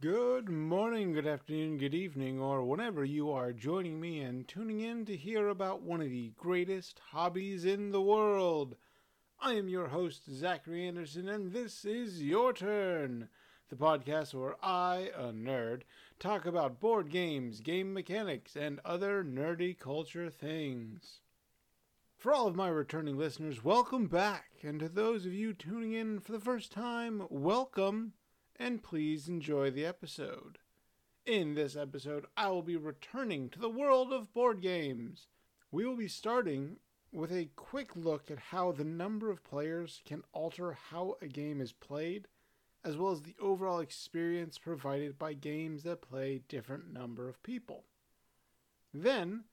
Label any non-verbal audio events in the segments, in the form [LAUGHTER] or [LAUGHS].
Good morning, good afternoon, good evening, or whenever you are joining me and tuning in to hear about one of the greatest hobbies in the world. I am your host, Zachary Anderson, and this is Your Turn, the podcast where I, a nerd, talk about board games, game mechanics, and other nerdy culture things. For all of my returning listeners, welcome back, and to those of you tuning in for the first time, welcome and please enjoy the episode. In this episode, I will be returning to the world of board games. We will be starting with a quick look at how the number of players can alter how a game is played, as well as the overall experience provided by games that play different number of people. Then,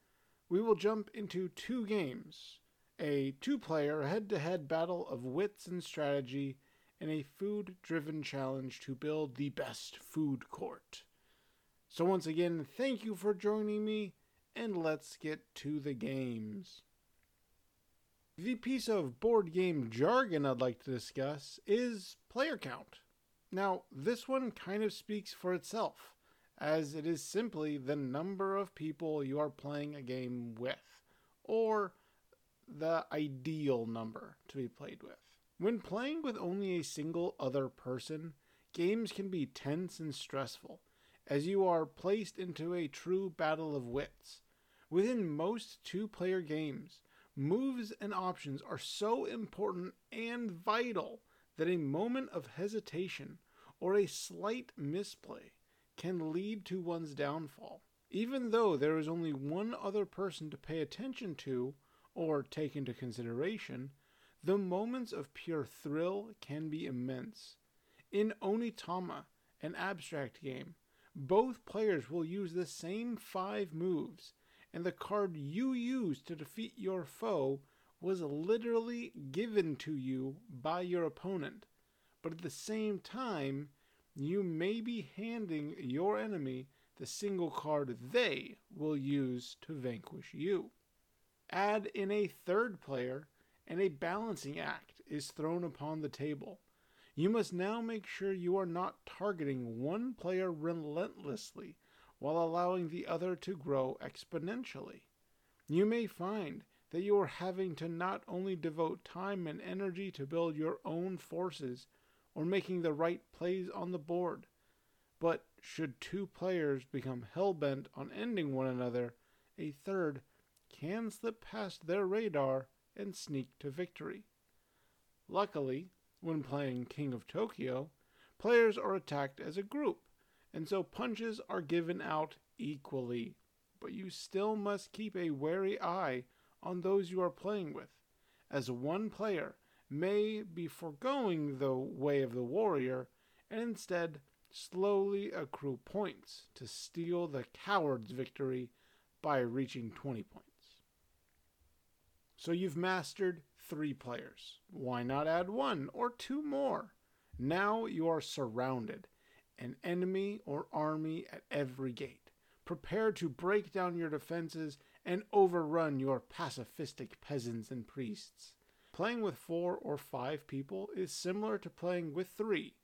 we will jump into two games a two player head to head battle of wits and strategy in a food driven challenge to build the best food court. So, once again, thank you for joining me, and let's get to the games. The piece of board game jargon I'd like to discuss is player count. Now, this one kind of speaks for itself, as it is simply the number of people you are playing a game with, or the ideal number to be played with. When playing with only a single other person, games can be tense and stressful, as you are placed into a true battle of wits. Within most two player games, moves and options are so important and vital that a moment of hesitation or a slight misplay can lead to one's downfall. Even though there is only one other person to pay attention to or take into consideration, the moments of pure thrill can be immense. In Onitama, an abstract game, both players will use the same five moves, and the card you use to defeat your foe was literally given to you by your opponent. But at the same time, you may be handing your enemy the single card they will use to vanquish you. Add in a third player and a balancing act is thrown upon the table. You must now make sure you are not targeting one player relentlessly while allowing the other to grow exponentially. You may find that you are having to not only devote time and energy to build your own forces or making the right plays on the board, but should two players become hell bent on ending one another, a third can slip past their radar and sneak to victory. Luckily, when playing King of Tokyo, players are attacked as a group, and so punches are given out equally. But you still must keep a wary eye on those you are playing with, as one player may be foregoing the way of the warrior and instead slowly accrue points to steal the coward's victory by reaching 20 points. So you've mastered three players. Why not add one or two more? Now you are surrounded, an enemy or army at every gate, Prepare to break down your defenses and overrun your pacifistic peasants and priests. Playing with four or five people is similar to playing with three,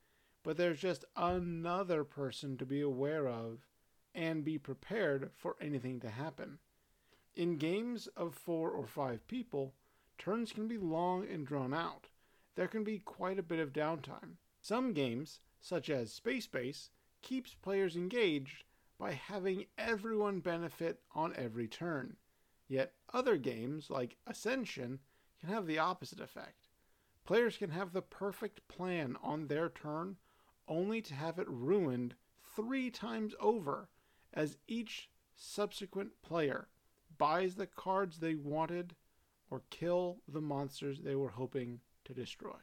but there's just another person to be aware of and be prepared for anything to happen. In games of four or five people, turns can be long and drawn out. There can be quite a bit of downtime. Some games, such as Space Base, keeps players engaged by having everyone benefit on every turn. Yet other games, like Ascension, can have the opposite effect. Players can have the perfect plan on their turn only to have it ruined three times over, as each subsequent player buys the cards they wanted or kill the monsters they were hoping to destroy.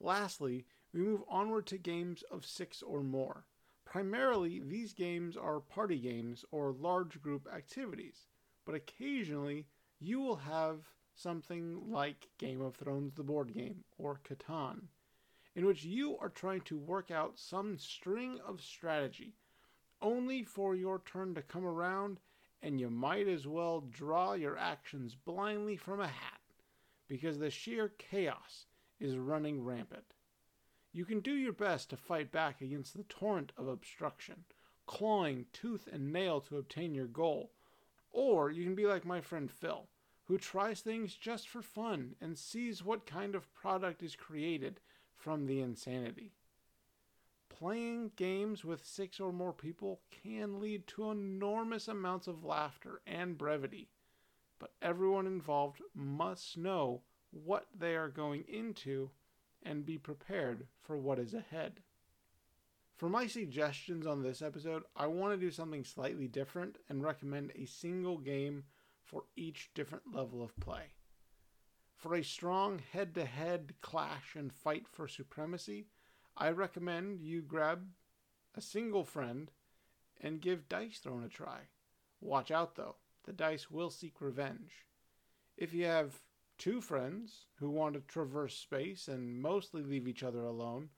Lastly, we move onward to games of six or more. Primarily, these games are party games or large group activities, but occasionally you will have something like Game of Thrones the board game or Catan, in which you are trying to work out some string of strategy only for your turn to come around and you might as well draw your actions blindly from a hat because the sheer chaos is running rampant. You can do your best to fight back against the torrent of obstruction, clawing tooth and nail to obtain your goal. Or you can be like my friend Phil, who tries things just for fun and sees what kind of product is created from the insanity. Playing games with six or more people can lead to enormous amounts of laughter and brevity, but everyone involved must know what they are going into and be prepared for what is ahead. For my suggestions on this episode, I want to do something slightly different and recommend a single game for each different level of play. For a strong head to head clash and fight for supremacy, I recommend you grab a single friend and give Dice Throne a try. Watch out though, the dice will seek revenge. If you have two friends who want to traverse space and mostly leave each other alone,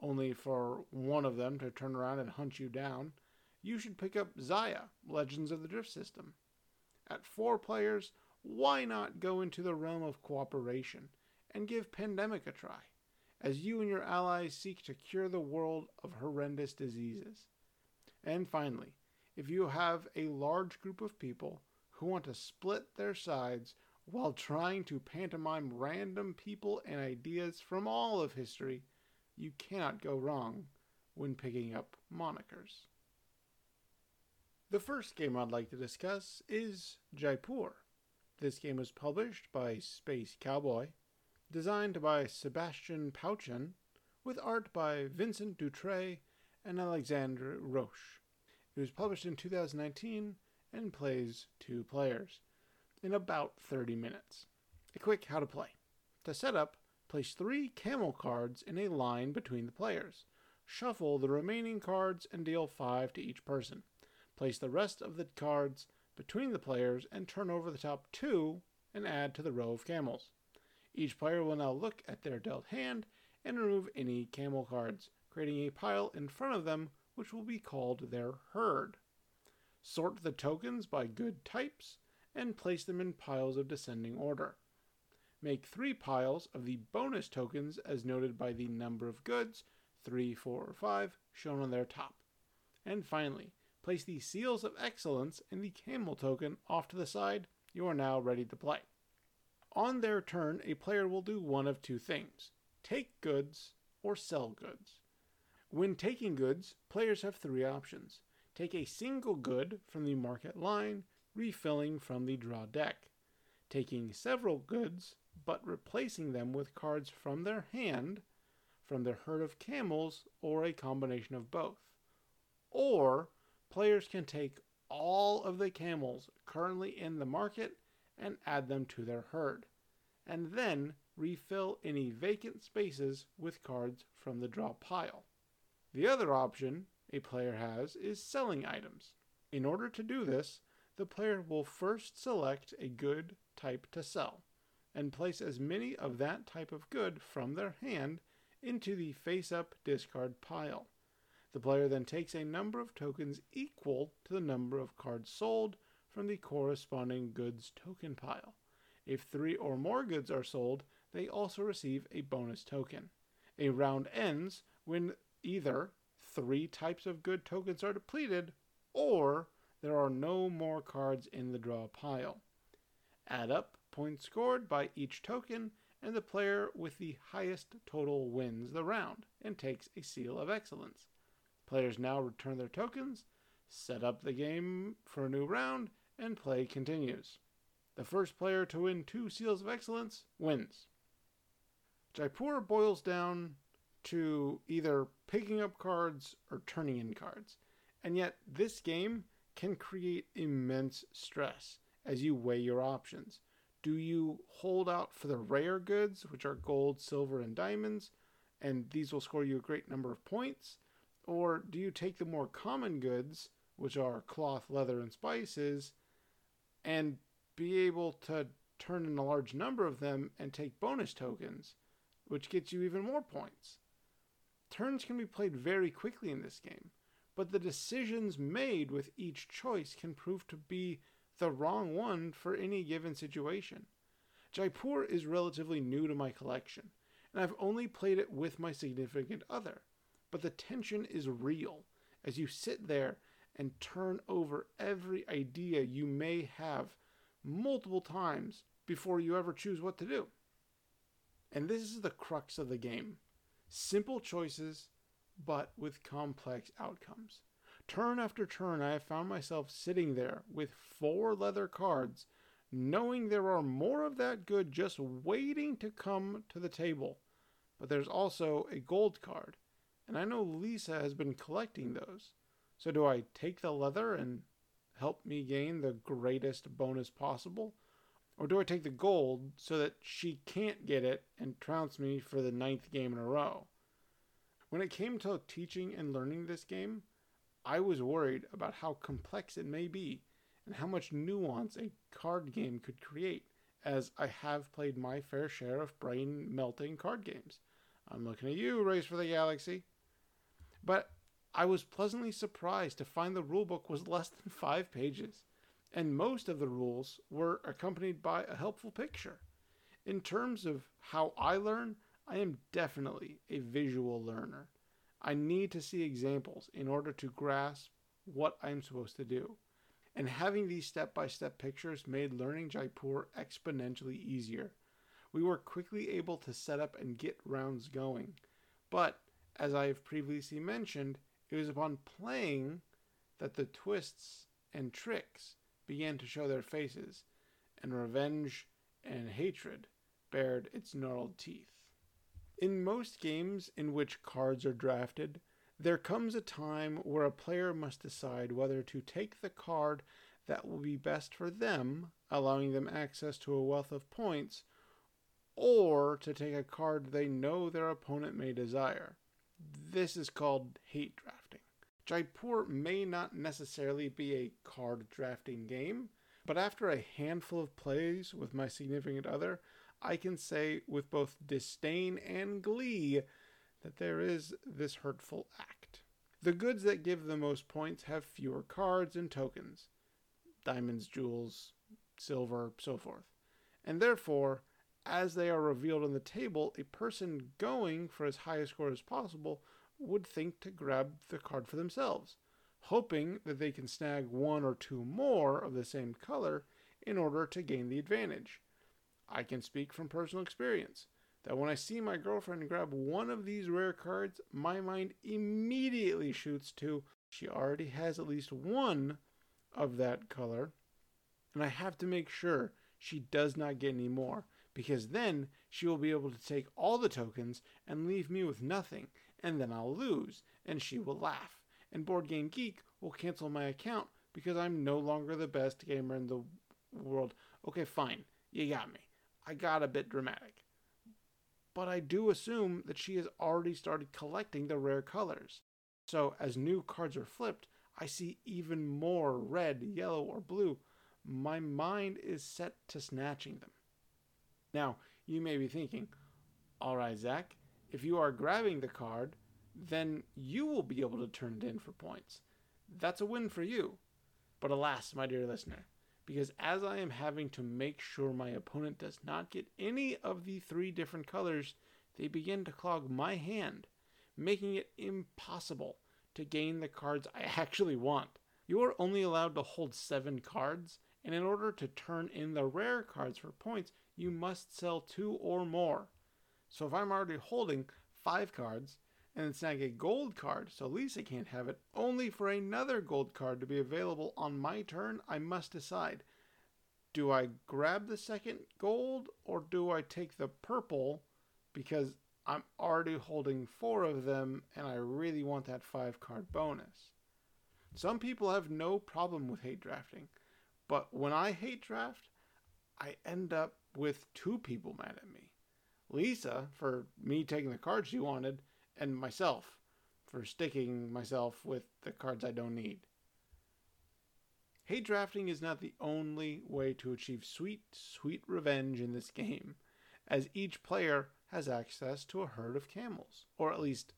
only for one of them to turn around and hunt you down, you should pick up Xia, Legends of the Drift System. At four players, why not go into the realm of cooperation and give Pandemic a try, as you and your allies seek to cure the world of horrendous diseases? And finally, if you have a large group of people who want to split their sides while trying to pantomime random people and ideas from all of history, you cannot go wrong when picking up monikers. The first game I'd like to discuss is Jaipur. This game was published by Space Cowboy, designed by Sebastian Pauchon, with art by Vincent Dutrait and Alexandre Roche. It was published in 2019 and plays two players in about 30 minutes. A quick how to play. To set up, place three camel cards in a line between the players. Shuffle the remaining cards and deal five to each person. Place the rest of the cards between the players and turn over the top two and add to the row of camels. Each player will now look at their dealt hand and remove any camel cards, creating a pile in front of them which will be called their herd. Sort the tokens by good types and place them in piles of descending order. Make three piles of the bonus tokens as noted by the number of goods, 3, 4, or 5, shown on their top. And finally, place the seals of excellence and the camel token off to the side. You are now ready to play. On their turn, a player will do one of two things take goods or sell goods. When taking goods, players have three options take a single good from the market line, refilling from the draw deck, taking several goods but replacing them with cards from their hand, from their herd of camels, or a combination of both. Or players can take all of the camels currently in the market and add them to their herd, and then refill any vacant spaces with cards from the draw pile. The other option a player has is selling items. In order to do this, the player will first select a good type to sell and place as many of that type of good from their hand into the face up discard pile. The player then takes a number of tokens equal to the number of cards sold from the corresponding goods token pile. If three or more goods are sold, they also receive a bonus token. A round ends when either three types of good tokens are depleted or there are no more cards in the draw pile. Add up points scored by each token, and the player with the highest total wins the round and takes a seal of excellence. Players now return their tokens, set up the game for a new round, and play continues. The first player to win two seals of excellence wins. Jaipur boils down to either picking up cards or turning in cards. And yet, this game can create immense stress as you weigh your options. Do you hold out for the rare goods, which are gold, silver, and diamonds, and these will score you a great number of points? Or do you take the more common goods, which are cloth, leather, and spices, and be able to turn in a large number of them and take bonus tokens, which gets you even more points? Turns can be played very quickly in this game but the decisions made with each choice can prove to be the wrong one for any given situation. Jaipur is relatively new to my collection, and I've only played it with my significant other. But the tension is real as you sit there and turn over every idea you may have multiple times before you ever choose what to do. And this is the crux of the game simple choices, but with complex outcomes. Turn after turn, I have found myself sitting there with four leather cards, knowing there are more of that good just waiting to come to the table. But there's also a gold card, and I know Lisa has been collecting those. So do I take the leather and help me gain the greatest bonus possible? Or do I take the gold so that she can't get it and trounce me for the ninth game in a row? When it came to teaching and learning this game, I was worried about how complex it may be and how much nuance a card game could create, as I have played my fair share of brain melting card games. I'm looking at you, Race for the Galaxy. But I was pleasantly surprised to find the rulebook was less than five pages, and most of the rules were accompanied by a helpful picture. In terms of how I learn, I am definitely a visual learner. I need to see examples in order to grasp what I'm supposed to do. And having these step by step pictures made learning Jaipur exponentially easier. We were quickly able to set up and get rounds going. But, as I have previously mentioned, it was upon playing that the twists and tricks began to show their faces, and revenge and hatred bared its gnarled teeth. In most games in which cards are drafted, there comes a time where a player must decide whether to take the card that will be best for them, allowing them access to a wealth of points, or to take a card they know their opponent may desire. This is called hate drafting. Jaipur may not necessarily be a card drafting game, but after a handful of plays with my significant other, I can say with both disdain and glee that there is this hurtful act. The goods that give the most points have fewer cards and tokens diamonds, jewels, silver, so forth. And therefore, as they are revealed on the table, a person going for as high a score as possible would think to grab the card for themselves, hoping that they can snag one or two more of the same color in order to gain the advantage. I can speak from personal experience that when I see my girlfriend grab one of these rare cards, my mind immediately shoots to she already has at least one of that color, and I have to make sure she does not get any more because then she will be able to take all the tokens and leave me with nothing, and then I'll lose, and she will laugh, and Board Game Geek will cancel my account because I'm no longer the best gamer in the world. Okay, fine, you got me. I got a bit dramatic. But I do assume that she has already started collecting the rare colors. So as new cards are flipped, I see even more red, yellow, or blue. My mind is set to snatching them. Now, you may be thinking, all right, Zach, if you are grabbing the card, then you will be able to turn it in for points. That's a win for you. But alas, my dear listener, because as I am having to make sure my opponent does not get any of the three different colors, they begin to clog my hand, making it impossible to gain the cards I [LAUGHS] actually want. You are only allowed to hold seven cards, and in order to turn in the rare cards for points, you must sell two or more. So if I'm already holding five cards, and then snag a gold card so Lisa can't have it, only for another gold card to be available on my turn, I must decide. Do I grab the second gold or do I take the purple because I'm already holding four of them and I really want that five card bonus? Some people have no problem with hate drafting, but when I hate draft, I end up with two people mad at me. Lisa, for me taking the cards she wanted, and myself for sticking myself with the cards I don't need. Hate drafting is not the only way to achieve sweet, sweet revenge in this game, as each player has access to a herd of camels, or at least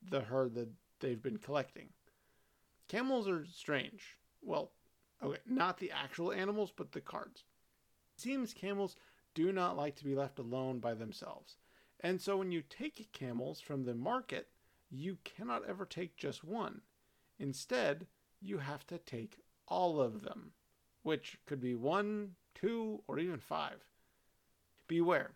the herd that they've been collecting. Camels are strange. Well, okay, not the actual animals, but the cards. It seems camels do not like to be left alone by themselves, And so when you take camels from the market, you cannot ever take just one. Instead, you have to take all of them, which could be one, two, or even five. Beware,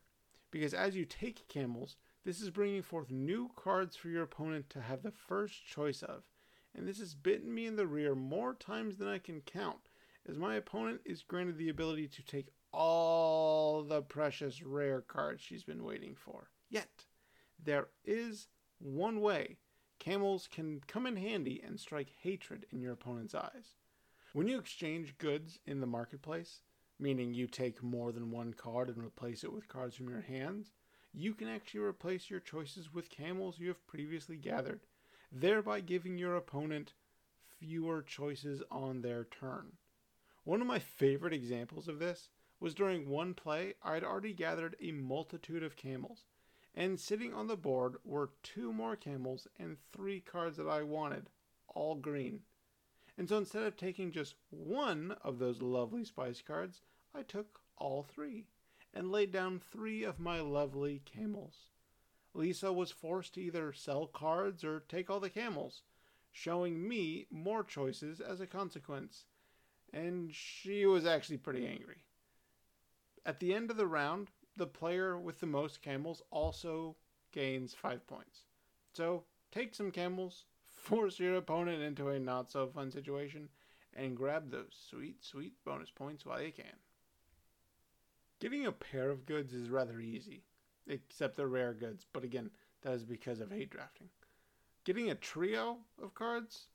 because as you take camels, this is bringing forth new cards for your opponent to have the first choice of, and this has bitten me in the rear more times than I can count, as my opponent is granted the ability to take all the precious rare cards she's been waiting for. Yet, there is one way camels can come in handy and strike hatred in your opponent's eyes. When you exchange goods in the marketplace, meaning you take more than one card and replace it with cards from your hands, you can actually replace your choices with camels you have previously gathered, thereby giving your opponent fewer choices on their turn. One of my favorite examples of this was during one play, I had already gathered a multitude of camels, and sitting on the board were two more camels and three cards that I wanted, all green. And so instead of taking just one of those lovely spice cards, I took all three and laid down three of my lovely camels. Lisa was forced to either sell cards or take all the camels, showing me more choices as a consequence, and she was actually pretty angry. At the end of the round, the player with the most camels also gains five points. So take some camels, [LAUGHS] force your opponent into a not so fun situation, and grab those sweet, sweet bonus points while you can. Getting a pair of goods is rather easy, except they're rare goods, but again, that is because of hate drafting. Getting a trio of cards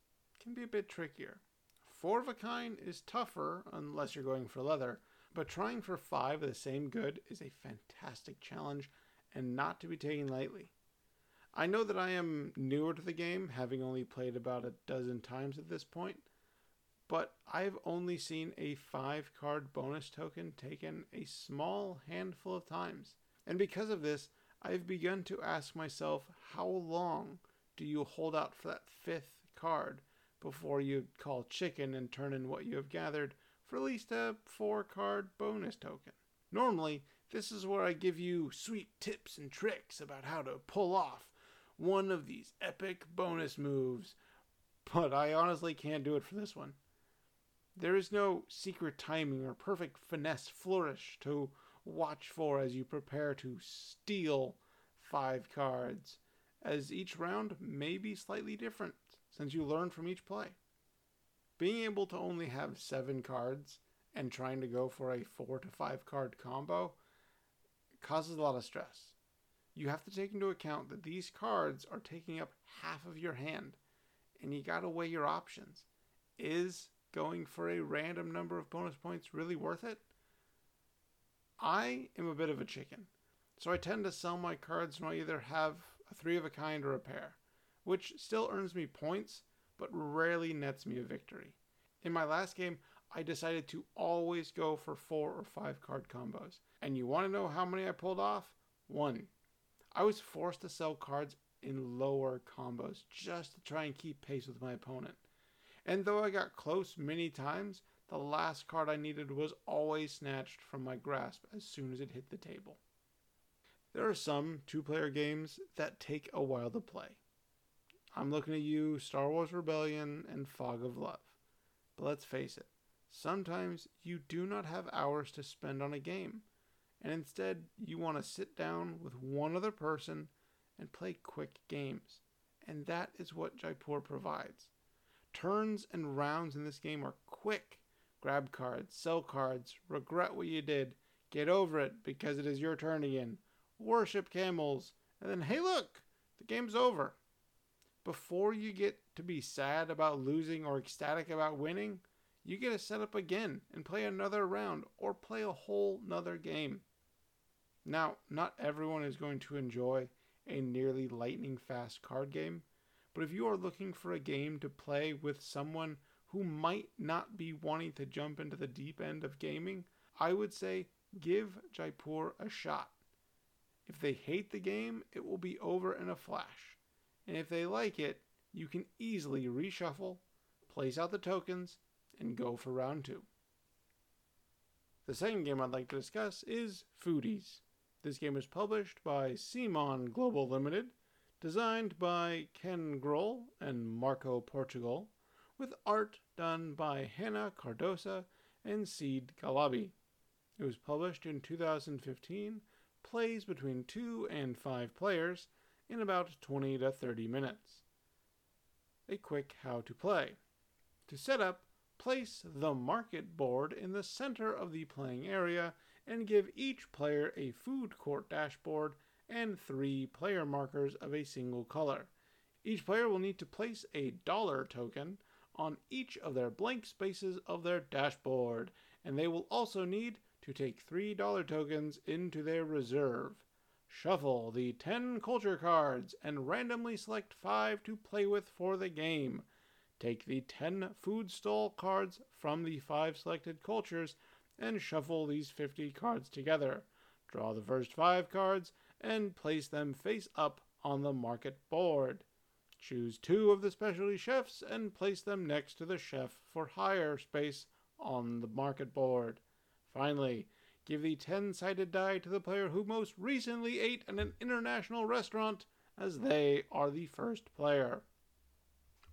can be a bit trickier. Four of a kind is tougher unless you're going for leather, but trying for five of the same good is a fantastic challenge and not to be taken lightly. I know that I am newer to the game, having only played about a dozen times at this point, but I've only seen a five card bonus token taken a small handful of times. And because of this, I've begun to ask myself how long do you hold out for that fifth card before you call chicken and turn in what you have gathered for at least a four card bonus token? Normally, this is where I give you sweet tips and tricks about how to pull off one of these epic bonus moves, but I honestly can't do it for this one. There is no secret timing or perfect finesse flourish to watch for as you prepare to steal five cards, as each round may be slightly different since you learn from each play. Being able to only have seven cards and trying to go for a four to five card combo causes a lot of stress you have to take into account that these cards are taking up half of your hand, and you got to weigh your options. Is going for a random number of bonus points really worth it? I am a bit of a chicken, so I tend to sell my cards when I either have a three of a kind or a pair, which still earns me points, but rarely nets me a victory. In my last game, I decided to always go for four or five card combos. And you want to know how many I pulled off? One. I was forced to sell cards in lower combos just to try and keep pace with my opponent. And though I got close many times, the last card I needed was always snatched from my grasp as soon as it hit the table. There are some two player games that take a while to play. I'm looking at you, Star Wars Rebellion and Fog of Love. But let's face it, sometimes you do not have hours to spend on a game and instead you want to sit down with one other person and play quick games. And that is what Jaipur provides. Turns and rounds in this game are quick. Grab cards, sell cards, regret what you did, get over it because it is your turn again, worship camels, and then hey look, the game's over. Before you get to be sad about losing or ecstatic about winning, you get to set up again and play another round or play a whole nother game. Now, not everyone is going to enjoy a nearly lightning fast card game, but if you are looking for a game to play with someone who might not be wanting to jump into the deep end of gaming, I would say give Jaipur a shot. If they hate the game, it will be over in a flash. And if they like it, you can easily reshuffle, place out the tokens, and go for round two. The second game I'd like to discuss is Foodies. This game was published by CMON Global Limited, designed by Ken Gruhl and Marco Portugal, with art done by Hannah Cardoso and Saeed Jalabi. It was published in 2015, plays between 2 and 5 players in about 20 to 30 minutes. A quick how to play. To set up, place the market board in the center of the playing area and give each player a food court dashboard and three player markers of a single color. Each player will need to place a dollar token on each of their blank spaces of their dashboard, and they will also need to take three dollar tokens into their reserve. Shuffle the 10 culture cards and randomly select 5 to play with for the game. Take the 10 food stall cards from the 5 selected cultures and shuffle these 50 cards together. Draw the first 5 cards and place them face up on the market board. Choose two of the specialty chefs and place them next to the chef for hire space on the market board. Finally, give the 10 sided die to the player who most recently ate at an international restaurant, as they are the first player.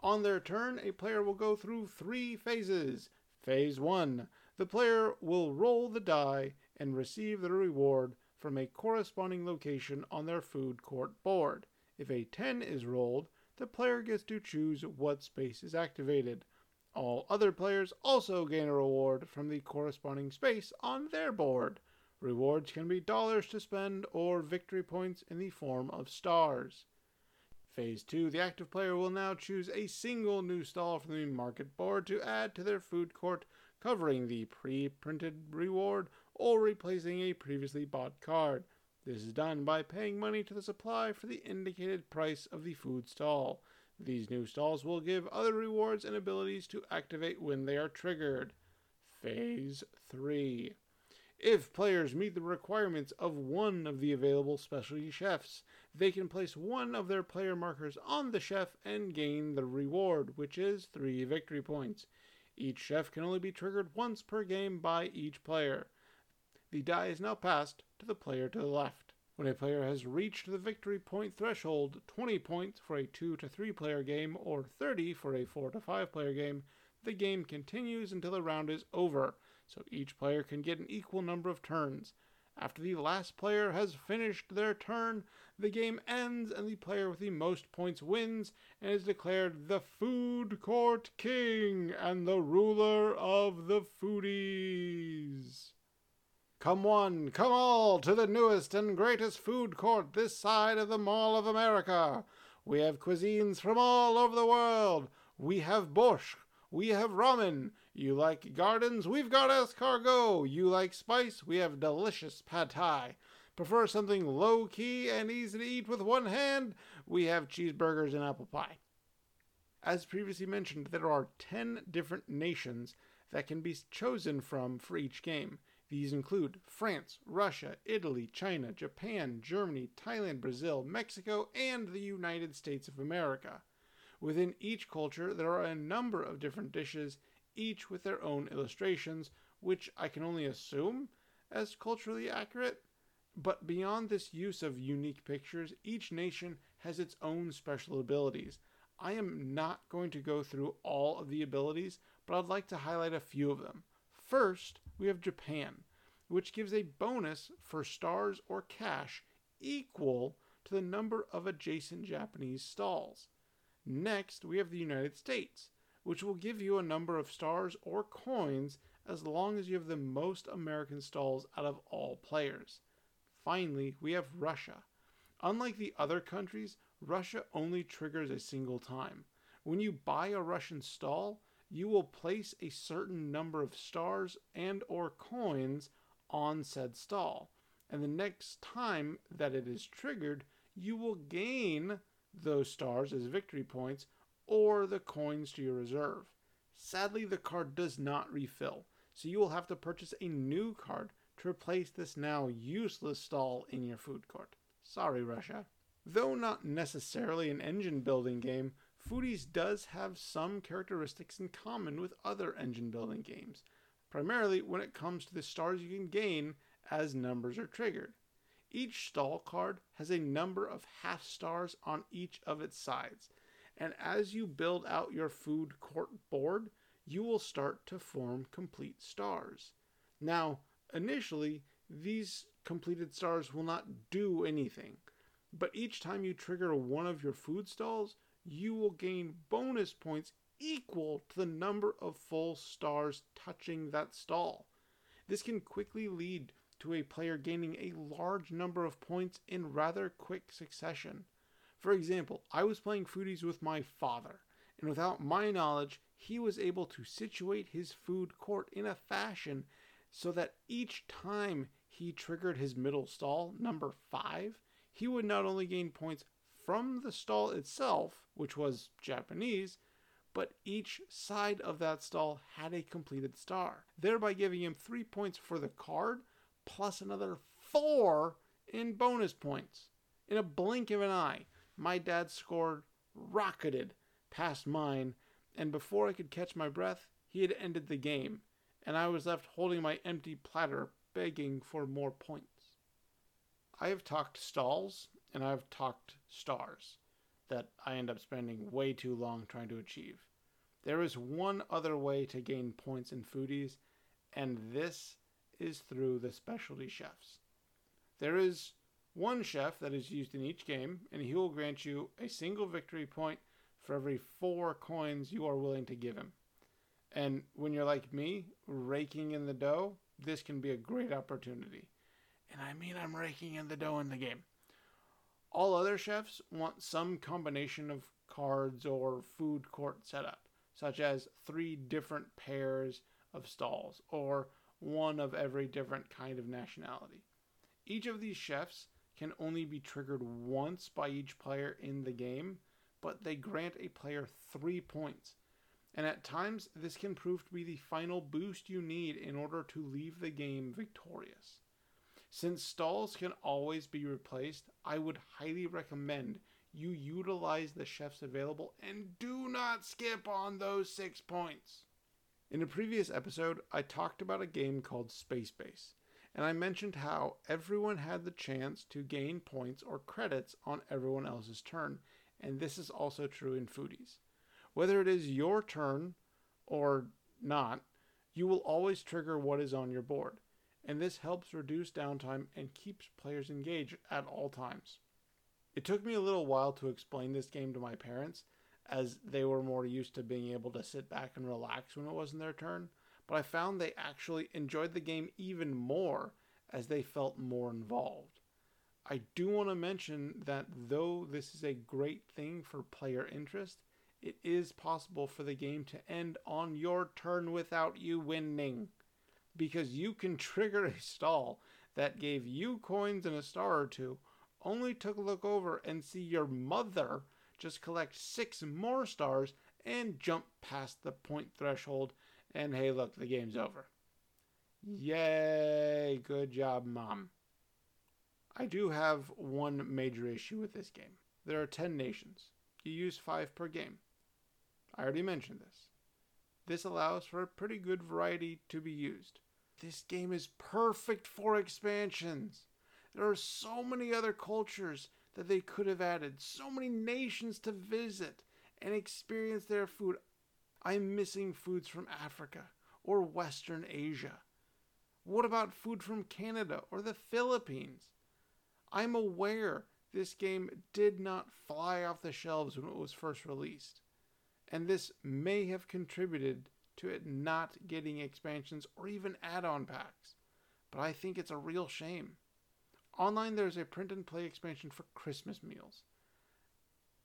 On their turn, a player will go through three phases. Phase 1 The player will roll the die and receive the reward from a corresponding location on their food court board. If a 10 is rolled, the player gets to choose what space is activated. All other players also gain a reward from the corresponding space on their board. Rewards can be dollars to spend or victory points in the form of stars. Phase 2 The active player will now choose a single new stall from the market board to add to their food court, covering the pre printed reward or replacing a previously bought card. This is done by paying money to the supply for the indicated price of the food stall. These new stalls will give other rewards and abilities to activate when they are triggered. Phase 3 if players meet the requirements of one of the available specialty chefs, they can place one of their player markers on the chef and gain the reward, which is three victory points. Each chef can only be triggered once per game by each player. The die is now passed to the player to the left. When a player has reached the victory point threshold, 20 points for a 2 to 3 player game or 30 for a 4 to 5 player game, the game continues until the round is over so each player can get an equal number of turns. After the last player has finished their turn, the game ends and the player with the most points wins and is declared the Food Court King and the ruler of the foodies. Come one, come all to the newest and greatest food court this side of the Mall of America. We have cuisines from all over the world. We have borscht, we have ramen, you like gardens? We've got escargot. You like spice? We have delicious pad thai. Prefer something low key and easy to eat with one hand? We have cheeseburgers and apple pie. As previously mentioned, there are 10 different nations that can be chosen from for each game. These include France, Russia, Italy, China, Japan, Germany, Thailand, Brazil, Mexico, and the United States of America. Within each culture, there are a number of different dishes each with their own illustrations, which I can only assume as culturally accurate. But beyond this use of unique pictures, each nation has its own special abilities. I am not going to go through all of the abilities, but I'd like to highlight a few of them. First, we have Japan, which gives a bonus for stars or cash equal to the number of adjacent Japanese stalls. Next, we have the United States, which will give you a number of stars or coins as long as you have the most American stalls out of all players. Finally, we have Russia. Unlike the other countries, Russia only triggers a single time. When you buy a Russian stall, you will place a certain number of stars and or coins on said stall. And the next time that it is triggered, you will gain those stars as victory points or the coins to your reserve. Sadly, the card does not refill, so you will have to purchase a new card to replace this now useless stall in your food court. Sorry, Russia. Though not necessarily an engine building game, Foodies does have some characteristics in common with other engine building games, primarily when it comes to the stars you can gain as numbers are triggered. Each stall card has a number of half stars on each of its sides, and as you build out your food court board, you will start to form complete stars. Now, initially, these completed stars will not do anything, but each time you trigger one of your food stalls, you will gain bonus points equal to the number of full stars touching that stall. This can quickly lead to a player gaining a large number of points in rather quick succession. For example, I was playing foodies with my father, and without my knowledge, he was able to situate his food court in a fashion so that each time he triggered his middle stall, number 5, he would not only gain points from the stall itself, which was Japanese, but each side of that stall had a completed star, thereby giving him three points for the card, plus another four in bonus points. In a blink of an eye, my dad's score rocketed past mine, and before I could catch my breath, he had ended the game, and I was left holding my empty platter, begging for more points. I have talked stalls, and I've talked stars that I end up spending way too long trying to achieve. There is one other way to gain points in foodies, and this is through the specialty chefs. There is one chef that is used in each game, and he will grant you a single victory point for every four coins you are willing to give him. And when you're like me, raking in the dough, this can be a great opportunity. And I mean, I'm raking in the dough in the game. All other chefs want some combination of cards or food court setup, such as three different pairs of stalls or one of every different kind of nationality. Each of these chefs can only be triggered once by each player in the game, but they grant a player three points. And at times, this can prove to be the final boost you need in order to leave the game victorious. Since stalls can always be replaced, I would highly recommend you utilize the chefs available and do not skip on those six points. In a previous episode, I talked about a game called Space Base, and I mentioned how everyone had the chance to gain points or credits on everyone else's turn, and this is also true in foodies. Whether it is your turn or not, you will always trigger what is on your board and this helps reduce downtime and keeps players engaged at all times. It took me a little while to explain this game to my parents, as they were more used to being able to sit back and relax when it wasn't their turn, but I found they actually enjoyed the game even more as they felt more involved. I do want to mention that though this is a great thing for player interest, it is possible for the game to end on your turn without you winning because you can trigger a stall that gave you coins and a star or two, only to look over and see your mother just collect six more stars and jump past the point threshold, and hey, look, the game's over. Yay, good job, Mom. I do have one major issue with this game. There are 10 nations. You use 5 per game. I already mentioned this. This allows for a pretty good variety to be used. This game is perfect for expansions. There are so many other cultures that they could have added, so many nations to visit and experience their food. I'm missing foods from Africa or Western Asia. What about food from Canada or the Philippines? I'm aware this game did not fly off the shelves when it was first released, and this may have contributed to it not getting expansions or even add on packs. But I think it's a real shame. Online, there's a print and play expansion for Christmas meals.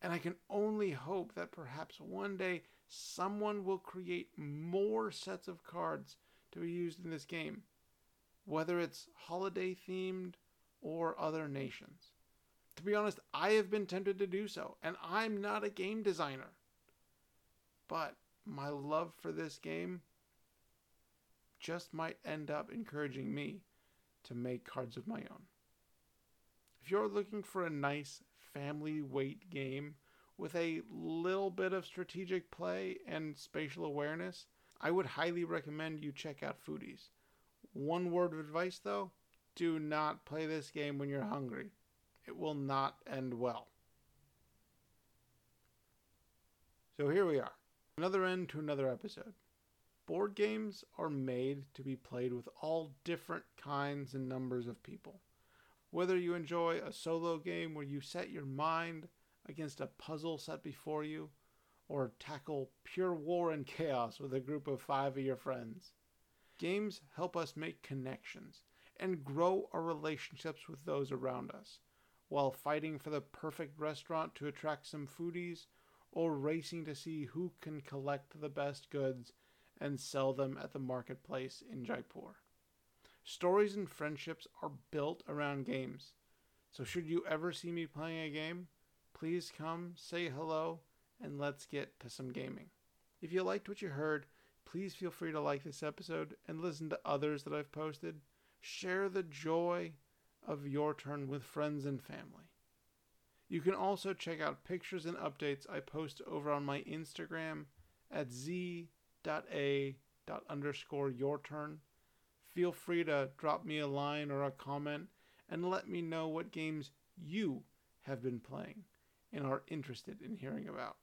And I can only hope that perhaps one day someone will create more sets of cards to be used in this game, whether it's holiday themed or other nations. To be honest, I have been tempted to do so, and I'm not a game designer. But my love for this game just might end up encouraging me to make cards of my own. If you're looking for a nice family weight game with a little bit of strategic play and spatial awareness, I would highly recommend you check out Foodies. One word of advice though do not play this game when you're hungry. It will not end well. So here we are. Another end to another episode. Board games are made to be played with all different kinds and numbers of people. Whether you enjoy a solo game where you set your mind against a puzzle set before you, or tackle pure war and chaos with a group of five of your friends. Games help us make connections and grow our relationships with those around us, while fighting for the perfect restaurant to attract some foodies or racing to see who can collect the best goods and sell them at the marketplace in Jaipur. Stories and friendships are built around games. So, should you ever see me playing a game, please come, say hello, and let's get to some gaming. If you liked what you heard, please feel free to like this episode and listen to others that I've posted. Share the joy of your turn with friends and family. You can also check out pictures and updates I post over on my Instagram at z.a. underscore your turn. Feel free to drop me a line or a comment and let me know what games you have been playing and are interested in hearing about.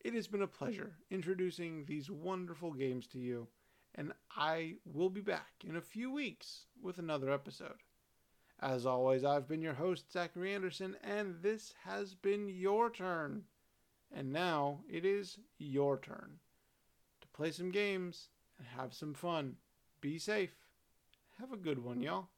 It has been a pleasure introducing these wonderful games to you, and I will be back in a few weeks with another episode. As always, I've been your host, Zachary Anderson, and this has been your turn. And now it is your turn to play some games and have some fun. Be safe. Have a good one, y'all.